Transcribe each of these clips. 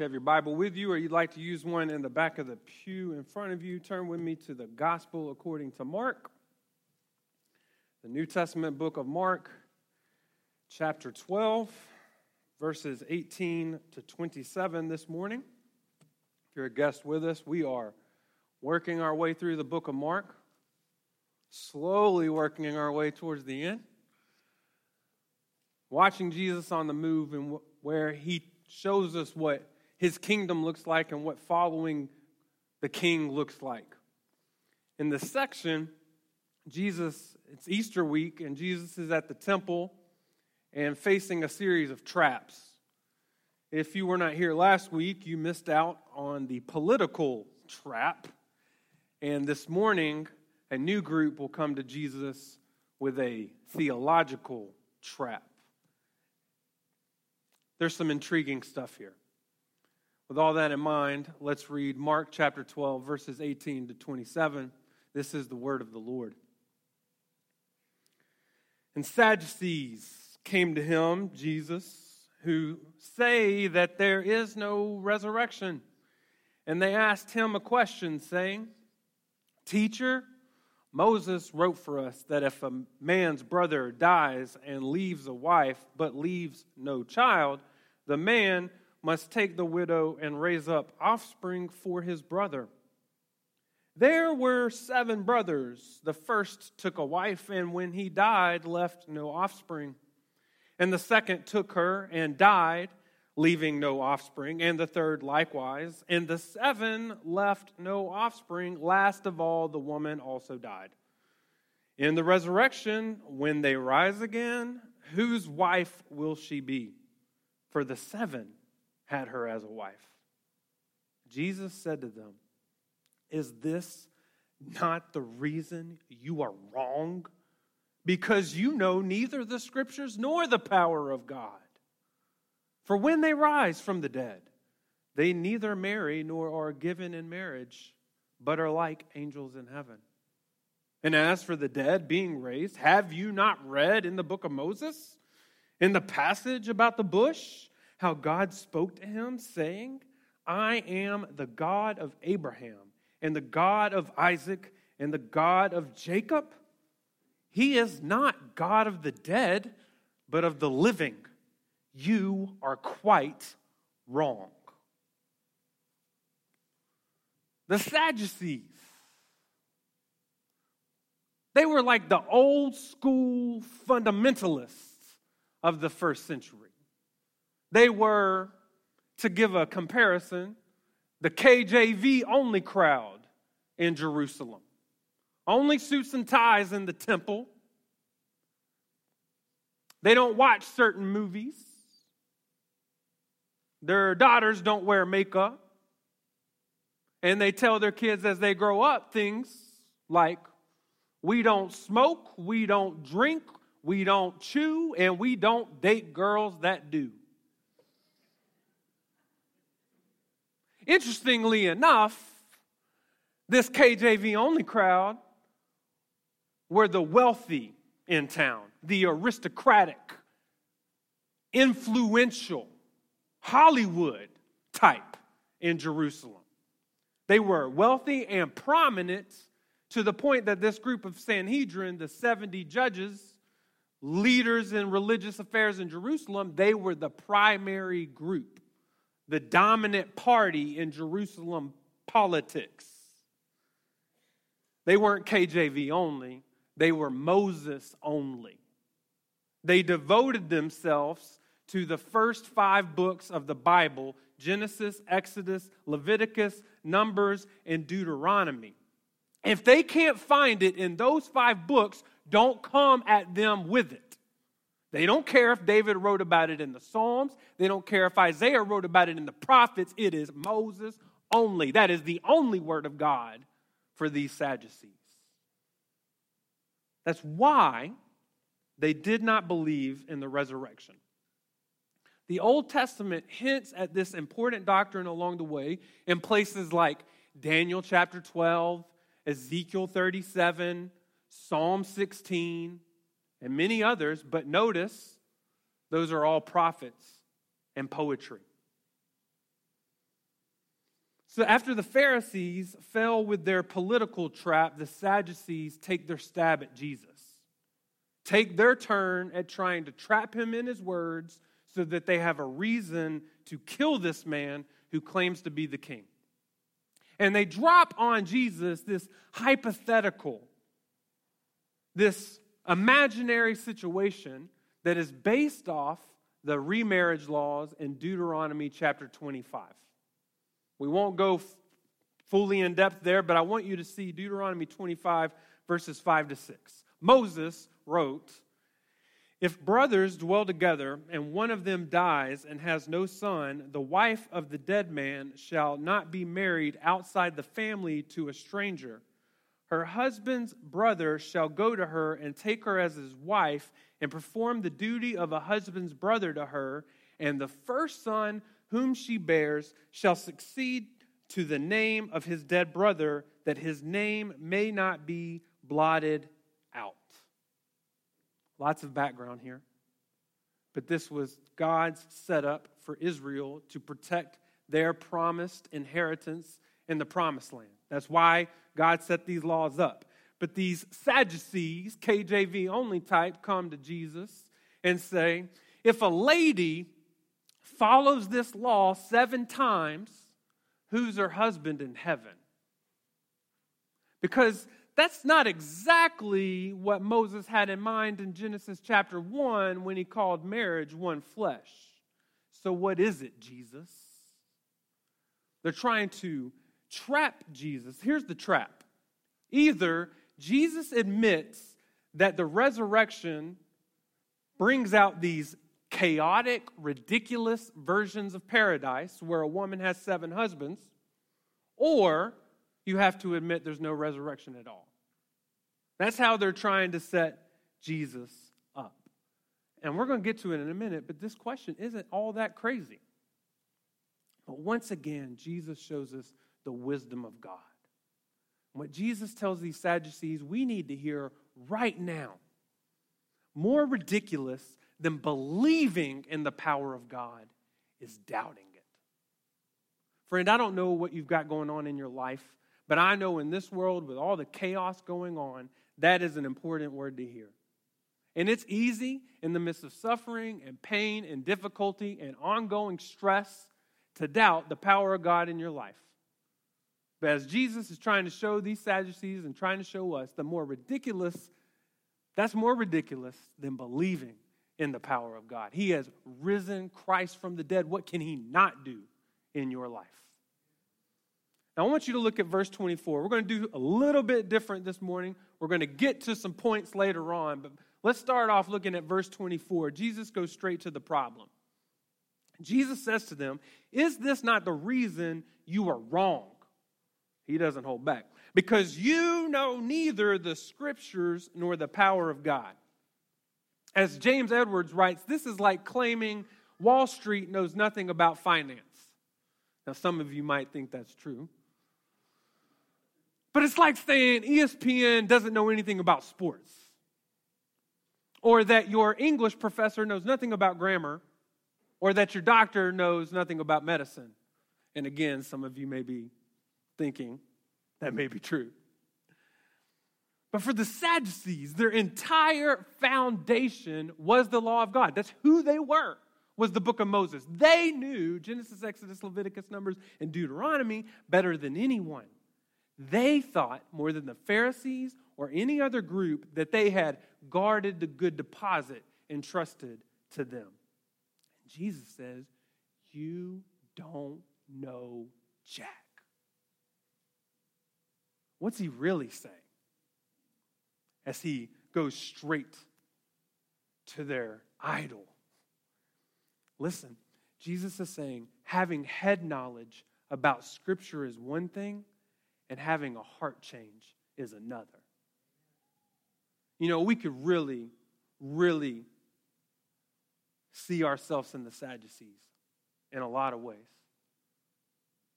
you have your Bible with you or you'd like to use one in the back of the pew in front of you, turn with me to the Gospel according to Mark, the New Testament book of Mark, chapter 12, verses 18 to 27 this morning. If you're a guest with us, we are working our way through the book of Mark, slowly working our way towards the end, watching Jesus on the move and where he shows us what his kingdom looks like and what following the king looks like. In this section, Jesus, it's Easter week, and Jesus is at the temple and facing a series of traps. If you were not here last week, you missed out on the political trap. And this morning, a new group will come to Jesus with a theological trap. There's some intriguing stuff here. With all that in mind, let's read Mark chapter 12, verses 18 to 27. This is the word of the Lord. And Sadducees came to him, Jesus, who say that there is no resurrection. And they asked him a question, saying, Teacher, Moses wrote for us that if a man's brother dies and leaves a wife but leaves no child, the man must take the widow and raise up offspring for his brother. There were seven brothers. The first took a wife, and when he died, left no offspring. And the second took her and died, leaving no offspring. And the third likewise. And the seven left no offspring. Last of all, the woman also died. In the resurrection, when they rise again, whose wife will she be? For the seven had her as a wife. Jesus said to them, Is this not the reason you are wrong? Because you know neither the scriptures nor the power of God. For when they rise from the dead, they neither marry nor are given in marriage, but are like angels in heaven. And as for the dead being raised, have you not read in the book of Moses, in the passage about the bush? How God spoke to him, saying, I am the God of Abraham, and the God of Isaac, and the God of Jacob? He is not God of the dead, but of the living. You are quite wrong. The Sadducees, they were like the old school fundamentalists of the first century. They were, to give a comparison, the KJV only crowd in Jerusalem. Only suits and ties in the temple. They don't watch certain movies. Their daughters don't wear makeup. And they tell their kids as they grow up things like, we don't smoke, we don't drink, we don't chew, and we don't date girls that do. Interestingly enough, this KJV only crowd were the wealthy in town, the aristocratic, influential, Hollywood type in Jerusalem. They were wealthy and prominent to the point that this group of Sanhedrin, the 70 judges, leaders in religious affairs in Jerusalem, they were the primary group the dominant party in Jerusalem politics. They weren't KJV only, they were Moses only. They devoted themselves to the first five books of the Bible Genesis, Exodus, Leviticus, Numbers, and Deuteronomy. If they can't find it in those five books, don't come at them with it. They don't care if David wrote about it in the Psalms. They don't care if Isaiah wrote about it in the prophets. It is Moses only. That is the only word of God for these Sadducees. That's why they did not believe in the resurrection. The Old Testament hints at this important doctrine along the way in places like Daniel chapter 12, Ezekiel 37, Psalm 16, and many others, but notice those are all prophets and poetry. So, after the Pharisees fell with their political trap, the Sadducees take their stab at Jesus, take their turn at trying to trap him in his words so that they have a reason to kill this man who claims to be the king. And they drop on Jesus this hypothetical, this imaginary situation that is based off the remarriage laws in Deuteronomy chapter 25. We won't go f- fully in depth there, but I want you to see Deuteronomy 25, verses 5 to 6. Moses wrote, If brothers dwell together, and one of them dies and has no son, the wife of the dead man shall not be married outside the family to a stranger. Her husband's brother shall go to her and take her as his wife and perform the duty of a husband's brother to her, and the first son whom she bears shall succeed to the name of his dead brother, that his name may not be blotted out. Lots of background here. But this was God's setup for Israel to protect their promised inheritance in the promised land. That's why God set these laws up. But these Sadducees, KJV only type, come to Jesus and say, if a lady follows this law seven times, who's her husband in heaven? Because that's not exactly what Moses had in mind in Genesis chapter 1 when he called marriage one flesh. So, what is it, Jesus? They're trying to trap Jesus. Here's the trap either Jesus admits that the resurrection brings out these chaotic, ridiculous versions of paradise where a woman has seven husbands, or you have to admit there's no resurrection at all. That's how they're trying to set Jesus up. And we're going to get to it in a minute, but this question isn't all that crazy. But once again, Jesus shows us the wisdom of God. What Jesus tells these Sadducees, we need to hear right now. More ridiculous than believing in the power of God is doubting it. Friend, I don't know what you've got going on in your life, but I know in this world, with all the chaos going on, that is an important word to hear. And it's easy in the midst of suffering and pain and difficulty and ongoing stress to doubt the power of God in your life. But as Jesus is trying to show these Sadducees and trying to show us, the more ridiculous, that's more ridiculous than believing in the power of God. He has risen Christ from the dead. What can he not do in your life? Now, I want you to look at verse 24. We're going to do a little bit different this morning. We're going to get to some points later on, but let's start off looking at verse 24. Jesus goes straight to the problem. Jesus says to them, Is this not the reason you are wrong? He doesn't hold back. Because you know neither the scriptures nor the power of God. As James Edwards writes, this is like claiming Wall Street knows nothing about finance. Now, some of you might think that's true. But it's like saying ESPN doesn't know anything about sports, or that your English professor knows nothing about grammar, or that your doctor knows nothing about medicine. And again, some of you may be thinking that may be true. But for the Sadducees, their entire foundation was the law of God. That's who they were, was the book of Moses. They knew Genesis, Exodus, Leviticus, Numbers, and Deuteronomy better than anyone. They thought, more than the Pharisees or any other group, that they had guarded the good deposit entrusted to them. And Jesus says, You don't know Jack. What's he really saying? as he goes straight to their idol. Listen, Jesus is saying having head knowledge about Scripture is one thing, and having a heart change is another. You know, we could really, really see ourselves in the Sadducees in a lot of ways.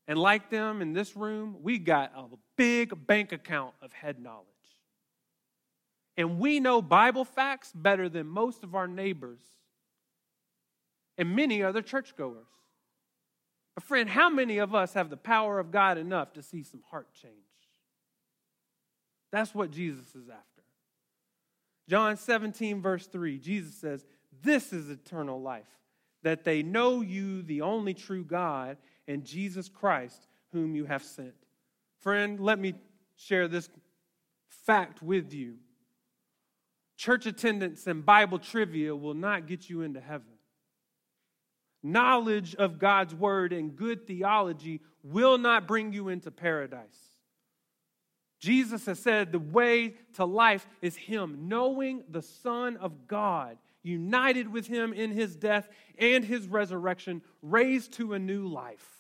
And like them in this room, we got a big bank account of head knowledge. And we know Bible facts better than most of our neighbors and many other churchgoers. But, friend, how many of us have the power of God enough to see some heart change? That's what Jesus is after. John 17, verse 3, Jesus says, This is eternal life, that they know you, the only true God, and Jesus Christ, whom you have sent. Friend, let me share this fact with you. Church attendance and Bible trivia will not get you into heaven. Knowledge of God's word and good theology will not bring you into paradise. Jesus has said the way to life is Him, knowing the Son of God, united with Him in His death and His resurrection, raised to a new life.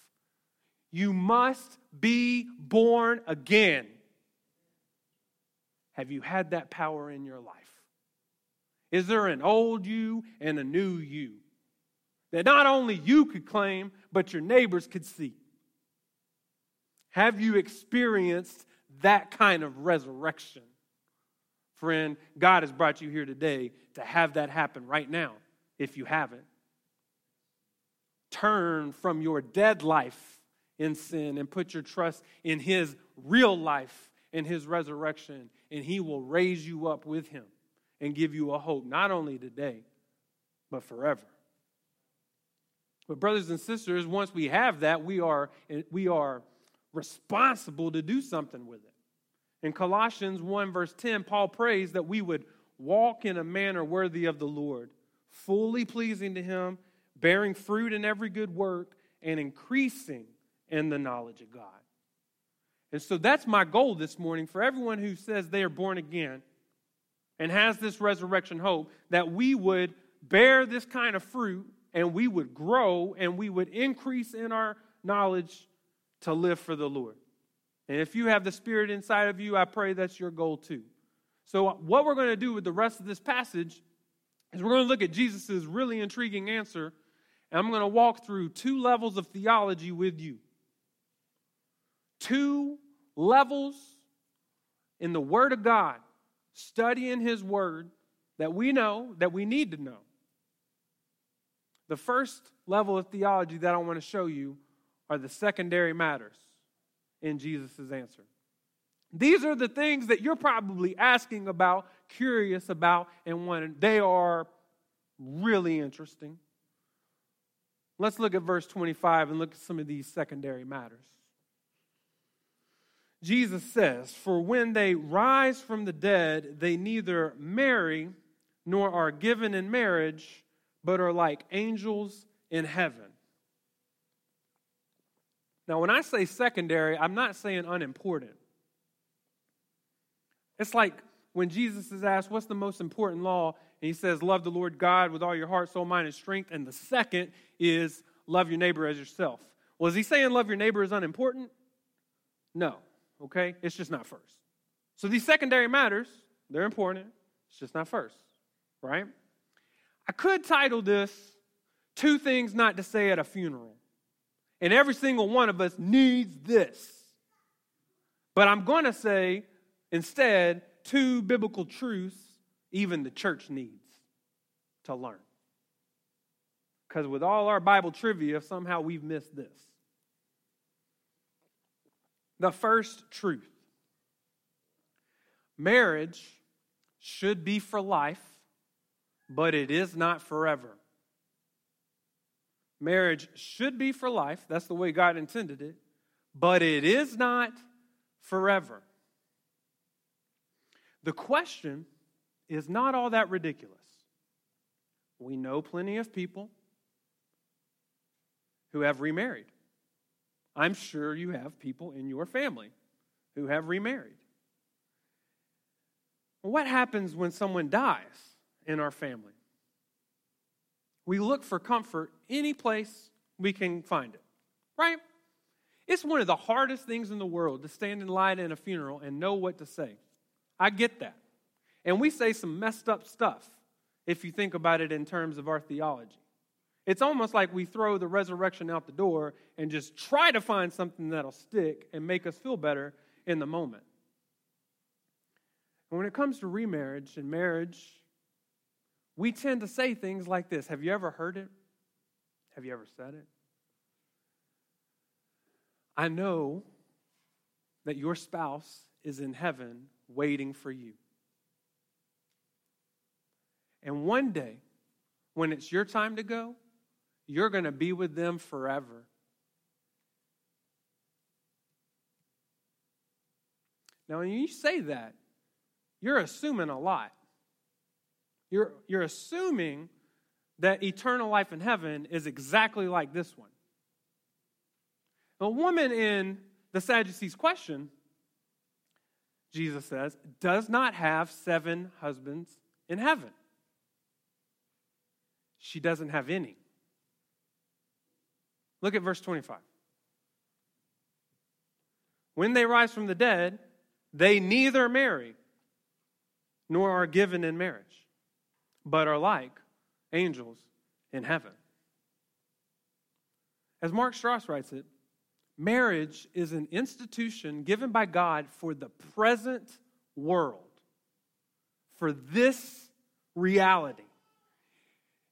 You must be born again. Have you had that power in your life? Is there an old you and a new you that not only you could claim, but your neighbors could see? Have you experienced that kind of resurrection? Friend, God has brought you here today to have that happen right now, if you haven't. Turn from your dead life in sin and put your trust in His real life and His resurrection, and He will raise you up with Him and give you a hope, not only today, but forever. But, brothers and sisters, once we have that, we are, we are responsible to do something with it. In Colossians 1, verse 10, Paul prays that we would walk in a manner worthy of the Lord, fully pleasing to Him, bearing fruit in every good work, and increasing in the knowledge of God. And so that's my goal this morning for everyone who says they are born again and has this resurrection hope that we would bear this kind of fruit and we would grow and we would increase in our knowledge to live for the Lord. And if you have the Spirit inside of you, I pray that's your goal too. So, what we're going to do with the rest of this passage is we're going to look at Jesus' really intriguing answer, and I'm going to walk through two levels of theology with you. Two levels in the Word of God, studying His Word that we know, that we need to know. The first level of theology that I want to show you are the secondary matters in Jesus' answer. These are the things that you're probably asking about, curious about, and wanting. They are really interesting. Let's look at verse 25 and look at some of these secondary matters. Jesus says, For when they rise from the dead, they neither marry nor are given in marriage, but are like angels in heaven. Now, when I say secondary, I'm not saying unimportant. It's like when Jesus is asked, What's the most important law? And he says, Love the Lord God with all your heart, soul, mind, and strength. And the second is, Love your neighbor as yourself. Well, he saying love your neighbor is unimportant? No, okay? It's just not first. So these secondary matters, they're important. It's just not first, right? I could title this Two Things Not to Say at a Funeral. And every single one of us needs this. But I'm going to say instead two biblical truths even the church needs to learn. Because with all our Bible trivia, somehow we've missed this. The first truth marriage should be for life, but it is not forever. Marriage should be for life. That's the way God intended it. But it is not forever. The question is not all that ridiculous. We know plenty of people who have remarried. I'm sure you have people in your family who have remarried. What happens when someone dies in our family? We look for comfort any place we can find it, right? It's one of the hardest things in the world to stand in line at a funeral and know what to say. I get that. And we say some messed up stuff if you think about it in terms of our theology. It's almost like we throw the resurrection out the door and just try to find something that'll stick and make us feel better in the moment. And when it comes to remarriage and marriage, we tend to say things like this Have you ever heard it? Have you ever said it? I know that your spouse is in heaven waiting for you. And one day, when it's your time to go, you're going to be with them forever. Now, when you say that, you're assuming a lot. You're, you're assuming that eternal life in heaven is exactly like this one. The woman in the Sadducees' question, Jesus says, does not have seven husbands in heaven. She doesn't have any. Look at verse 25. When they rise from the dead, they neither marry nor are given in marriage, but are like angels in heaven. As Mark Strauss writes it, marriage is an institution given by God for the present world, for this reality.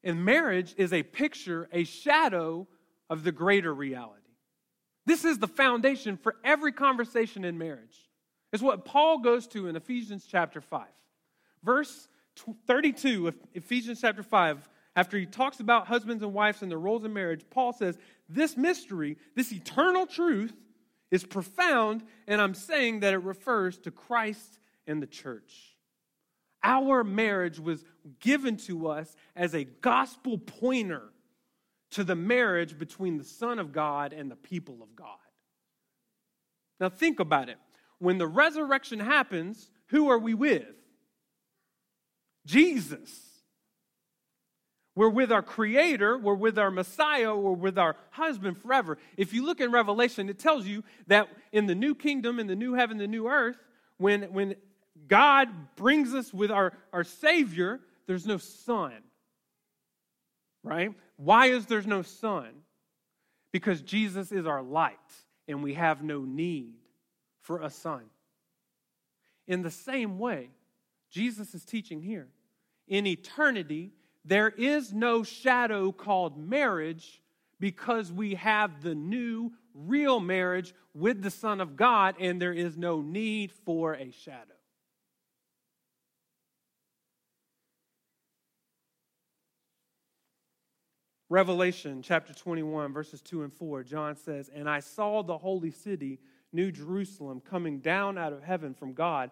And marriage is a picture, a shadow of the greater reality. This is the foundation for every conversation in marriage. It's what Paul goes to in Ephesians chapter 5. Verse 32 of Ephesians chapter 5, after he talks about husbands and wives and their roles in marriage, Paul says, This mystery, this eternal truth, is profound, and I'm saying that it refers to Christ and the church. Our marriage was given to us as a gospel pointer to the marriage between the Son of God and the people of God. Now, think about it when the resurrection happens, who are we with? Jesus. We're with our Creator, we're with our Messiah, we're with our husband forever. If you look in Revelation, it tells you that in the new kingdom, in the new heaven, the new earth, when, when God brings us with our, our Savior, there's no sun. Right? Why is there no sun? Because Jesus is our light and we have no need for a sun. In the same way, Jesus is teaching here. In eternity, there is no shadow called marriage because we have the new real marriage with the Son of God, and there is no need for a shadow. Revelation chapter 21, verses 2 and 4, John says, And I saw the holy city New Jerusalem coming down out of heaven from God,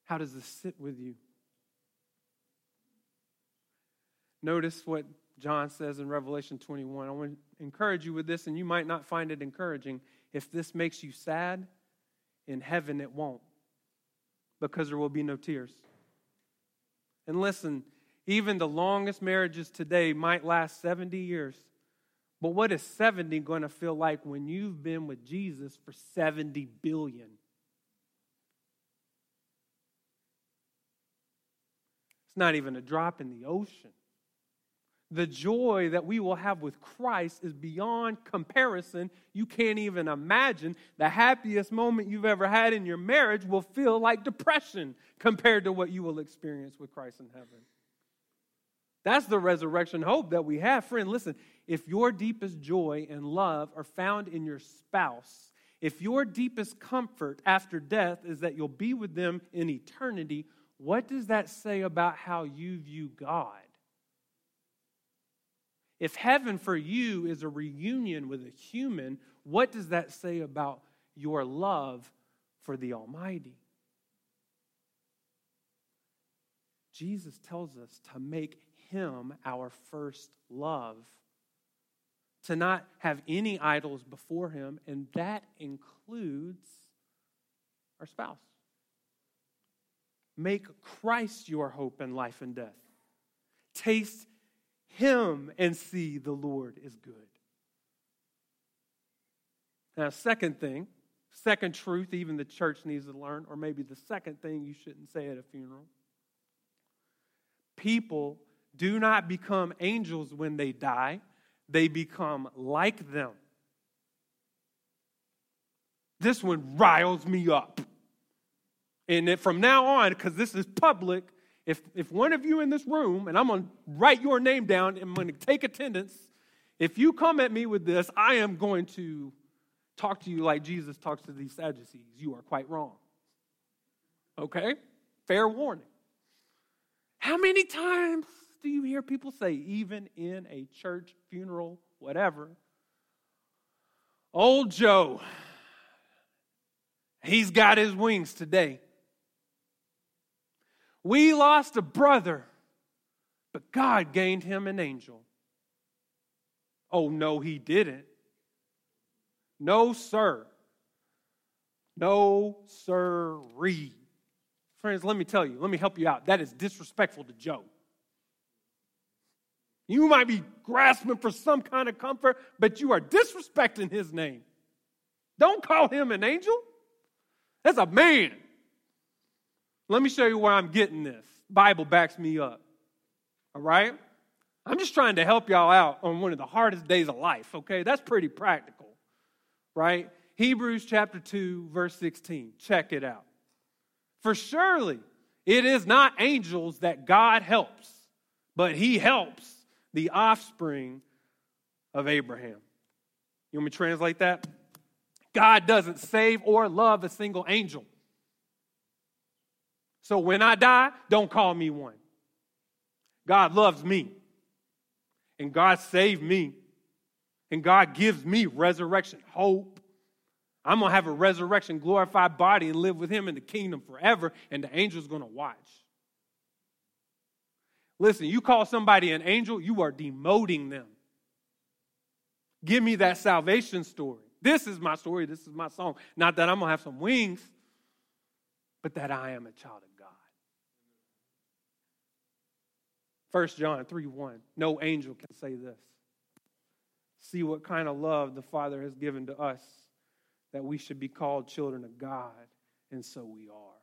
how does this sit with you? Notice what John says in Revelation 21. I want to encourage you with this, and you might not find it encouraging. If this makes you sad, in heaven it won't, because there will be no tears. And listen, even the longest marriages today might last 70 years. But what is 70 going to feel like when you've been with Jesus for 70 billion? It's not even a drop in the ocean. The joy that we will have with Christ is beyond comparison. You can't even imagine the happiest moment you've ever had in your marriage will feel like depression compared to what you will experience with Christ in heaven. That's the resurrection hope that we have. Friend, listen, if your deepest joy and love are found in your spouse, if your deepest comfort after death is that you'll be with them in eternity, what does that say about how you view God? If heaven for you is a reunion with a human, what does that say about your love for the Almighty? Jesus tells us to make him our first love, to not have any idols before Him, and that includes our spouse. Make Christ your hope in life and death. Taste Him and see the Lord is good. Now, second thing, second truth, even the church needs to learn, or maybe the second thing you shouldn't say at a funeral. People do not become angels when they die, they become like them. This one riles me up. And from now on, because this is public, if, if one of you in this room, and I'm going to write your name down, and I'm going to take attendance, if you come at me with this, I am going to talk to you like Jesus talks to these Sadducees. You are quite wrong. Okay? Fair warning. How many times do you hear people say, even in a church funeral, whatever, old Joe, he's got his wings today. We lost a brother, but God gained him an angel. Oh, no, he didn't. No, sir. No, sirree. Friends, let me tell you, let me help you out. That is disrespectful to Joe. You might be grasping for some kind of comfort, but you are disrespecting his name. Don't call him an angel. That's a man. Let me show you where I'm getting this. Bible backs me up. All right? I'm just trying to help y'all out on one of the hardest days of life, okay? That's pretty practical, right? Hebrews chapter 2, verse 16. Check it out. For surely it is not angels that God helps, but he helps the offspring of Abraham. You want me to translate that? God doesn't save or love a single angel. So when I die, don't call me one. God loves me. And God saved me. And God gives me resurrection hope. I'm going to have a resurrection glorified body and live with Him in the kingdom forever, and the angel's going to watch. Listen, you call somebody an angel, you are demoting them. Give me that salvation story. This is my story. This is my song. Not that I'm going to have some wings, but that I am a child of God. 1 John 3 1. No angel can say this. See what kind of love the Father has given to us that we should be called children of God, and so we are.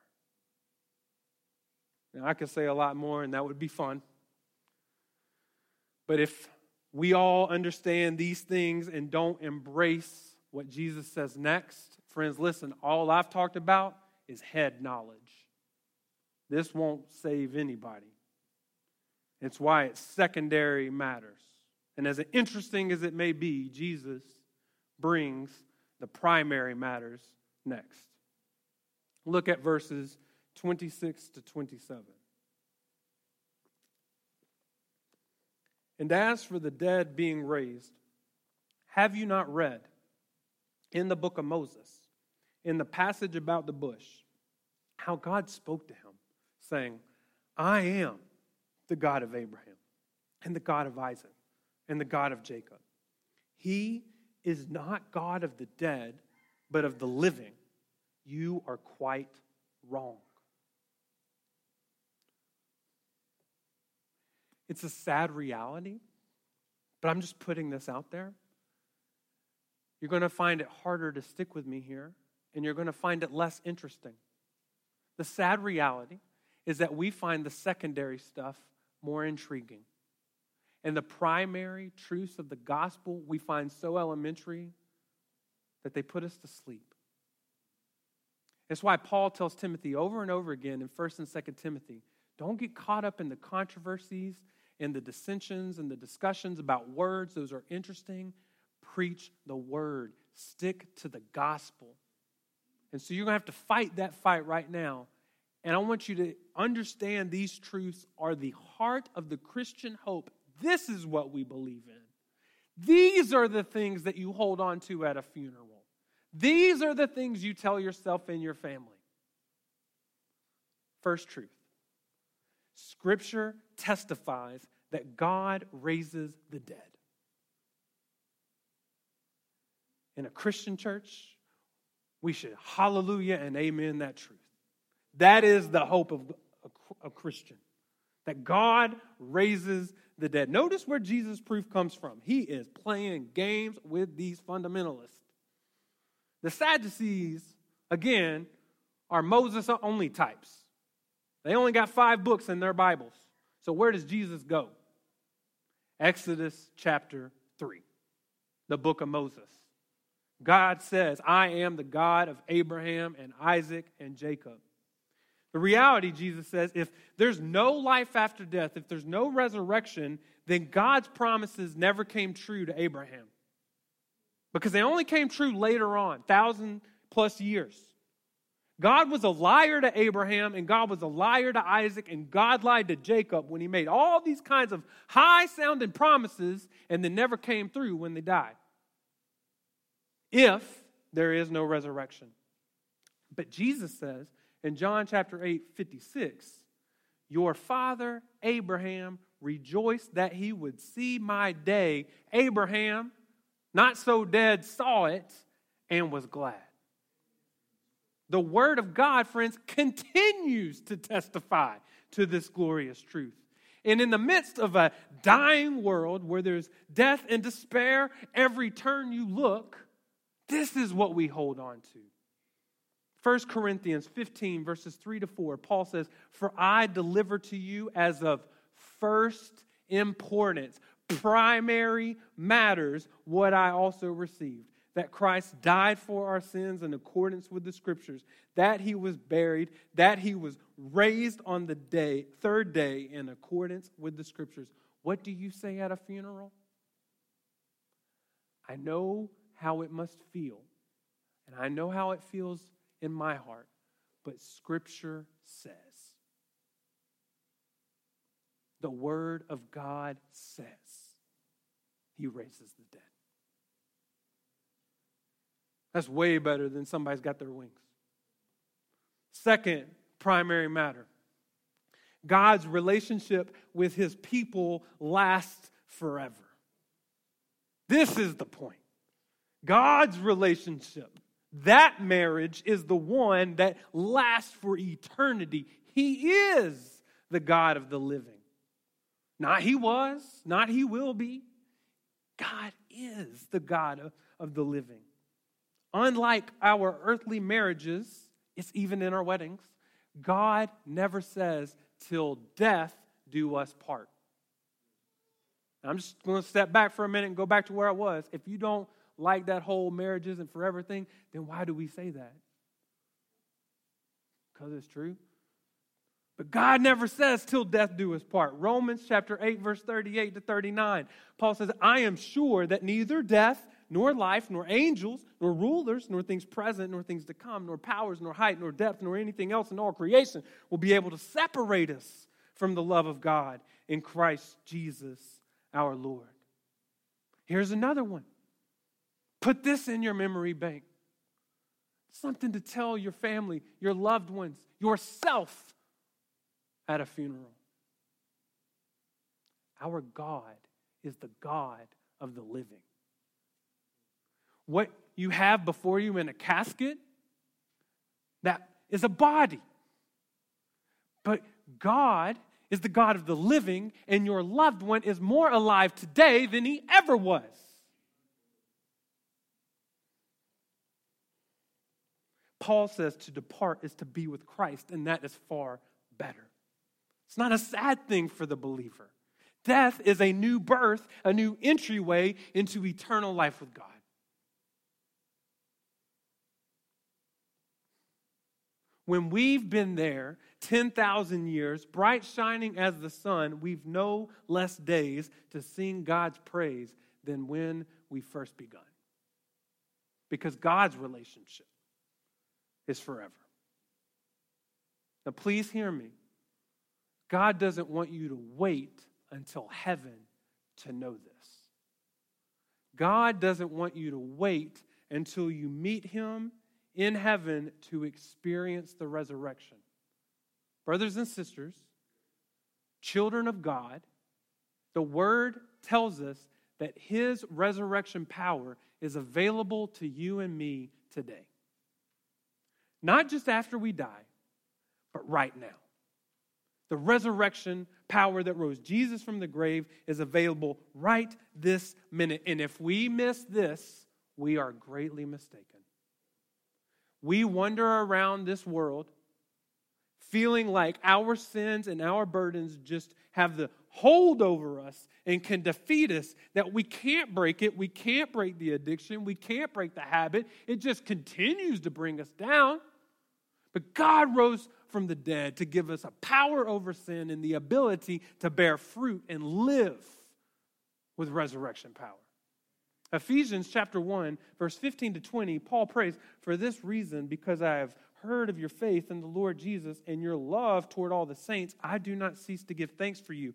Now, I could say a lot more, and that would be fun. But if we all understand these things and don't embrace what Jesus says next, friends, listen, all I've talked about is head knowledge. This won't save anybody. It's why it's secondary matters. And as interesting as it may be, Jesus brings the primary matters next. Look at verses 26 to 27. And as for the dead being raised, have you not read in the book of Moses, in the passage about the bush, how God spoke to him, saying, I am the God of Abraham, and the God of Isaac, and the God of Jacob. He is not God of the dead, but of the living. You are quite wrong. It's a sad reality, but I'm just putting this out there. You're going to find it harder to stick with me here, and you're going to find it less interesting. The sad reality is that we find the secondary stuff more intriguing. And the primary truths of the gospel we find so elementary that they put us to sleep. That's why Paul tells Timothy over and over again in 1st and 2nd Timothy don't get caught up in the controversies and the dissensions and the discussions about words. Those are interesting. Preach the word, stick to the gospel. And so you're going to have to fight that fight right now and I want you to understand these truths are the heart of the Christian hope. This is what we believe in. These are the things that you hold on to at a funeral. These are the things you tell yourself and your family. First truth Scripture testifies that God raises the dead. In a Christian church, we should hallelujah and amen that truth. That is the hope of a Christian, that God raises the dead. Notice where Jesus' proof comes from. He is playing games with these fundamentalists. The Sadducees, again, are Moses only types. They only got five books in their Bibles. So where does Jesus go? Exodus chapter 3, the book of Moses. God says, I am the God of Abraham and Isaac and Jacob. The reality, Jesus says, if there's no life after death, if there's no resurrection, then God's promises never came true to Abraham. Because they only came true later on, thousand plus years. God was a liar to Abraham, and God was a liar to Isaac, and God lied to Jacob when he made all these kinds of high sounding promises and then never came through when they died. If there is no resurrection. But Jesus says in John chapter 8, 56, Your father Abraham rejoiced that he would see my day. Abraham, not so dead, saw it and was glad. The Word of God, friends, continues to testify to this glorious truth. And in the midst of a dying world where there's death and despair, every turn you look, this is what we hold on to. 1 Corinthians 15, verses 3 to 4, Paul says, For I deliver to you as of first importance, primary matters, what I also received that Christ died for our sins in accordance with the scriptures, that he was buried, that he was raised on the day, third day in accordance with the scriptures. What do you say at a funeral? I know how it must feel, and I know how it feels in my heart, but scripture says. The word of God says he raises the dead. That's way better than somebody's got their wings. Second primary matter God's relationship with his people lasts forever. This is the point. God's relationship, that marriage is the one that lasts for eternity. He is the God of the living. Not he was, not he will be. God is the God of, of the living. Unlike our earthly marriages, it's even in our weddings, God never says, till death do us part. I'm just going to step back for a minute and go back to where I was. If you don't like that whole marriage isn't forever thing, then why do we say that? Because it's true. But God never says, till death do us part. Romans chapter 8, verse 38 to 39. Paul says, I am sure that neither death, nor life, nor angels, nor rulers, nor things present, nor things to come, nor powers, nor height, nor depth, nor anything else in all creation will be able to separate us from the love of God in Christ Jesus our Lord. Here's another one. Put this in your memory bank. Something to tell your family, your loved ones, yourself at a funeral. Our God is the God of the living what you have before you in a casket, that is a body. But God is the God of the living, and your loved one is more alive today than he ever was. Paul says to depart is to be with Christ, and that is far better. It's not a sad thing for the believer. Death is a new birth, a new entryway into eternal life with God. when we've been there 10,000 years, bright shining as the sun, we've no less days to sing God's praise than when we first begun. Because God's relationship is forever. Now, please hear me. God doesn't want you to wait until heaven to know this. God doesn't want you to wait until you meet Him in heaven to experience the resurrection. Brothers and sisters, children of God, the Word tells us that His resurrection power is available to you and me today. Not just after we die, but right now. The resurrection power that rose Jesus from the grave is available right this minute. And if we miss this, we are greatly mistaken. we wander around this world feeling like our sins and our burdens just have the hold over us and can defeat us, that we can't break it, we can't break the addiction, we can't break the habit. It just continues to bring us down. But God rose from the dead to give us a power over sin and the ability to bear fruit and live with resurrection power. Ephesians chapter 1, verse 15 to 20, Paul prays, For this reason, because I have heard of your faith in the Lord Jesus and your love toward all the saints, I do not cease to give thanks for you,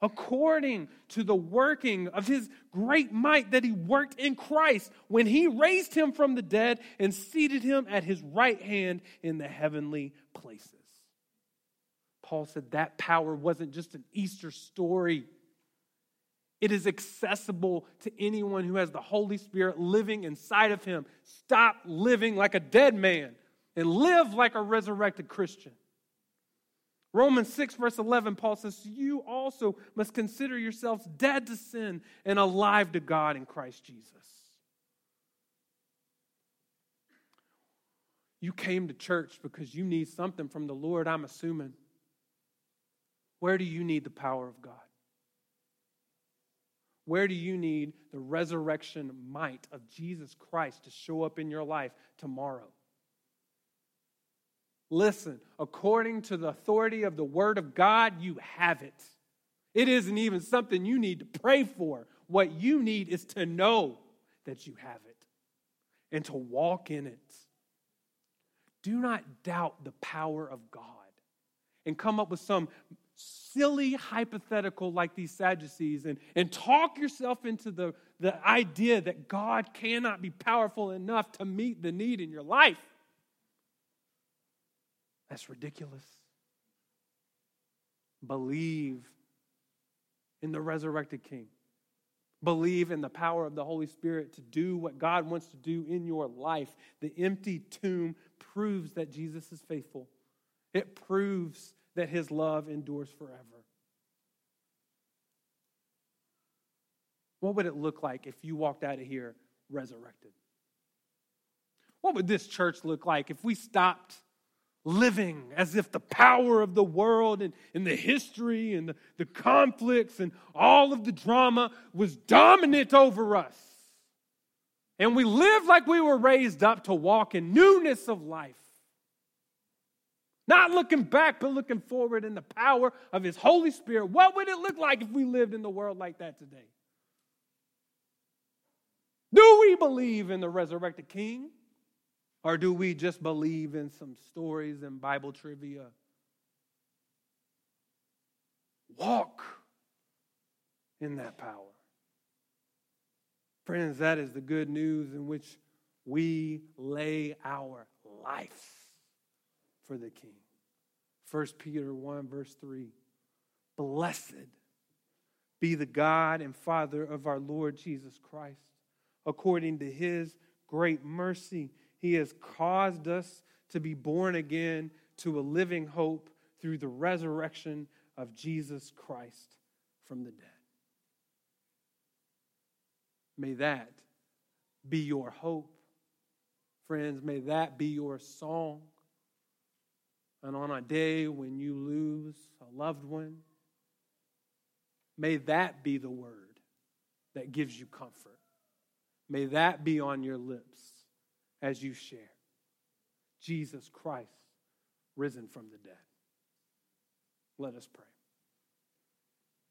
According to the working of his great might that he worked in Christ when he raised him from the dead and seated him at his right hand in the heavenly places. Paul said that power wasn't just an Easter story it is accessible to anyone who has the Holy Spirit living inside of him. Stop living like a dead man and live like a resurrected Christian. Romans 6, verse 11, Paul says, You also must consider yourselves dead to sin and alive to God in Christ Jesus. You came to church because you need something from the Lord, I'm assuming. Where do you need the power of God? Where do you need the resurrection might of Jesus Christ to show up in your life tomorrow? Listen, according to the authority of the Word of God, you have it. It isn't even something you need to pray for. What you need is to know that you have it and to walk in it. Do not doubt the power of God and come up with some silly hypothetical like these Sadducees and, and talk yourself into the, the idea that God cannot be powerful enough to meet the need in your life. That's ridiculous. Believe in the resurrected King. Believe in the power of the Holy Spirit to do what God wants to do in your life. The empty tomb proves that Jesus is faithful. It proves that his love endures forever. What would it look like if you walked out of here resurrected? What would this church look like if we stopped living as if the power of the world and, and the history and the, the conflicts and all of the drama was dominant over us? And we lived like we were raised up to walk in newness of life. Not looking back, but looking forward in the power of His Holy Spirit. What would it look like if we lived in the world like that today? Do we believe in the resurrected King? Or do we just believe in some stories and Bible trivia? Walk in that power. Friends, that is the good news in which we lay our life for the King. 1 Peter 1, verse 3. Blessed be the God and Father of our Lord Jesus Christ. According to his great mercy, he has caused us to be born again to a living hope through the resurrection of Jesus Christ from the dead. May that be your hope. Friends, may that be your song. And on a day when you lose a loved one, may that be the word that gives you comfort. May that be on your lips as you share Jesus Christ risen from the dead. Let us pray.